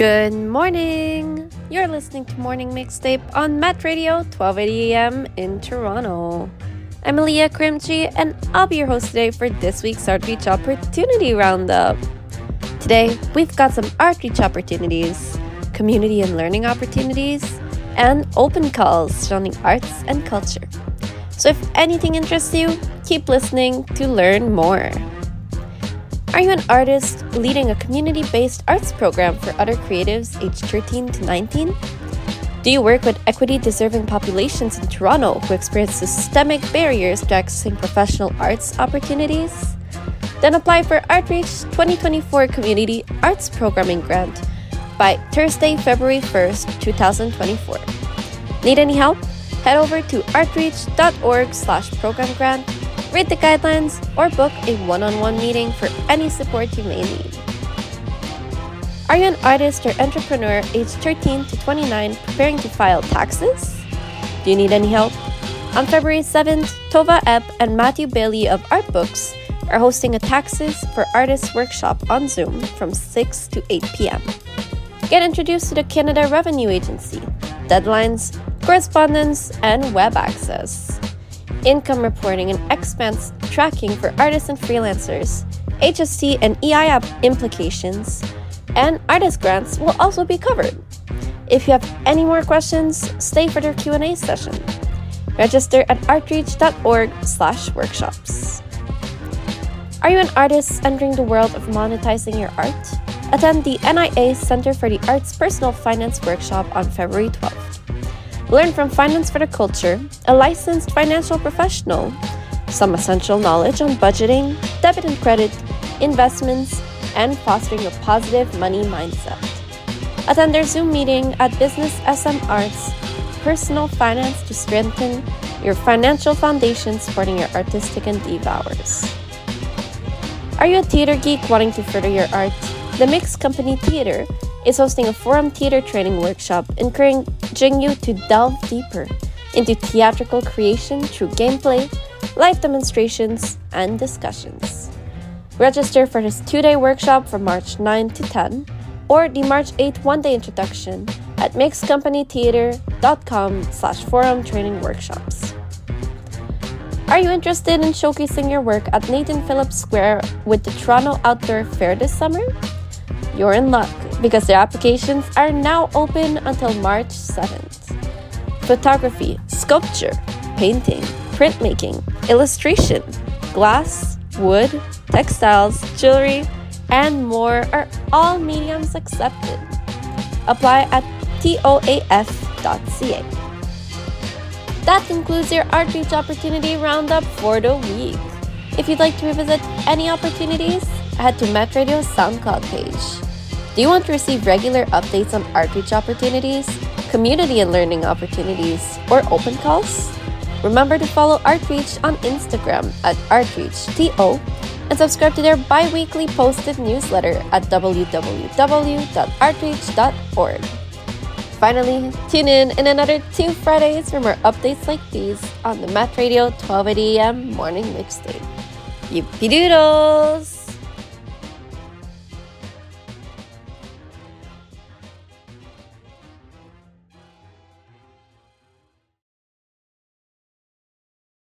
Good morning! You're listening to Morning Mixtape on Met Radio, 1280 AM in Toronto. I'm Leah Krimchi, and I'll be your host today for this week's ArtReach Opportunity Roundup. Today, we've got some outreach opportunities, community and learning opportunities, and open calls surrounding arts and culture. So if anything interests you, keep listening to learn more. Are you an artist leading a community based arts program for other creatives aged 13 to 19? Do you work with equity deserving populations in Toronto who experience systemic barriers to accessing professional arts opportunities? Then apply for Artreach 2024 Community Arts Programming Grant by Thursday, February 1st, 2024. Need any help? Head over to artreach.org slash program grant read the guidelines, or book a one on one meeting for any support you may need. Are you an artist or entrepreneur aged 13 to 29 preparing to file taxes? Do you need any help? On February 7th, Tova Epp and Matthew Bailey of Art Books are hosting a Taxes for Artists workshop on Zoom from 6 to 8 p.m. Get introduced to the Canada Revenue Agency, deadlines, correspondence, and web access income reporting, and expense tracking for artists and freelancers, HST and EI implications, and artist grants will also be covered. If you have any more questions, stay for their Q&A session. Register at artreach.org/workshops. Are you an artist entering the world of monetizing your art? Attend the NIA Center for the Arts Personal Finance Workshop on February 12th. Learn from Finance for the Culture, a licensed financial professional, some essential knowledge on budgeting, debit and credit, investments, and fostering a positive money mindset. Attend their Zoom meeting at Business SM Arts, Personal Finance to strengthen your financial foundation supporting your artistic and hours. Are you a theater geek wanting to further your art? The Mixed Company Theater is hosting a Forum Theater training workshop encouraging you to delve deeper into theatrical creation through gameplay, live demonstrations, and discussions. Register for this two day workshop from March 9 to 10 or the March 8 one day introduction at mixedcompanytheatre.com slash forum training workshops. Are you interested in showcasing your work at Nathan Phillips Square with the Toronto Outdoor Fair this summer? You're in luck because their applications are now open until March 7th. Photography, sculpture, painting, printmaking, illustration, glass, wood, textiles, jewelry, and more are all mediums accepted. Apply at toaf.ca. That concludes your ArtReach Opportunity Roundup for the week. If you'd like to revisit any opportunities, head to Met Radio's SoundCloud page. Do you want to receive regular updates on outreach opportunities, community and learning opportunities, or open calls? Remember to follow ArtReach on Instagram at ArtReachTO and subscribe to their bi weekly Post-It newsletter at www.artreach.org. Finally, tune in in another two Fridays for more updates like these on the Met Radio 1280 AM morning mixtape. Yippee doodles!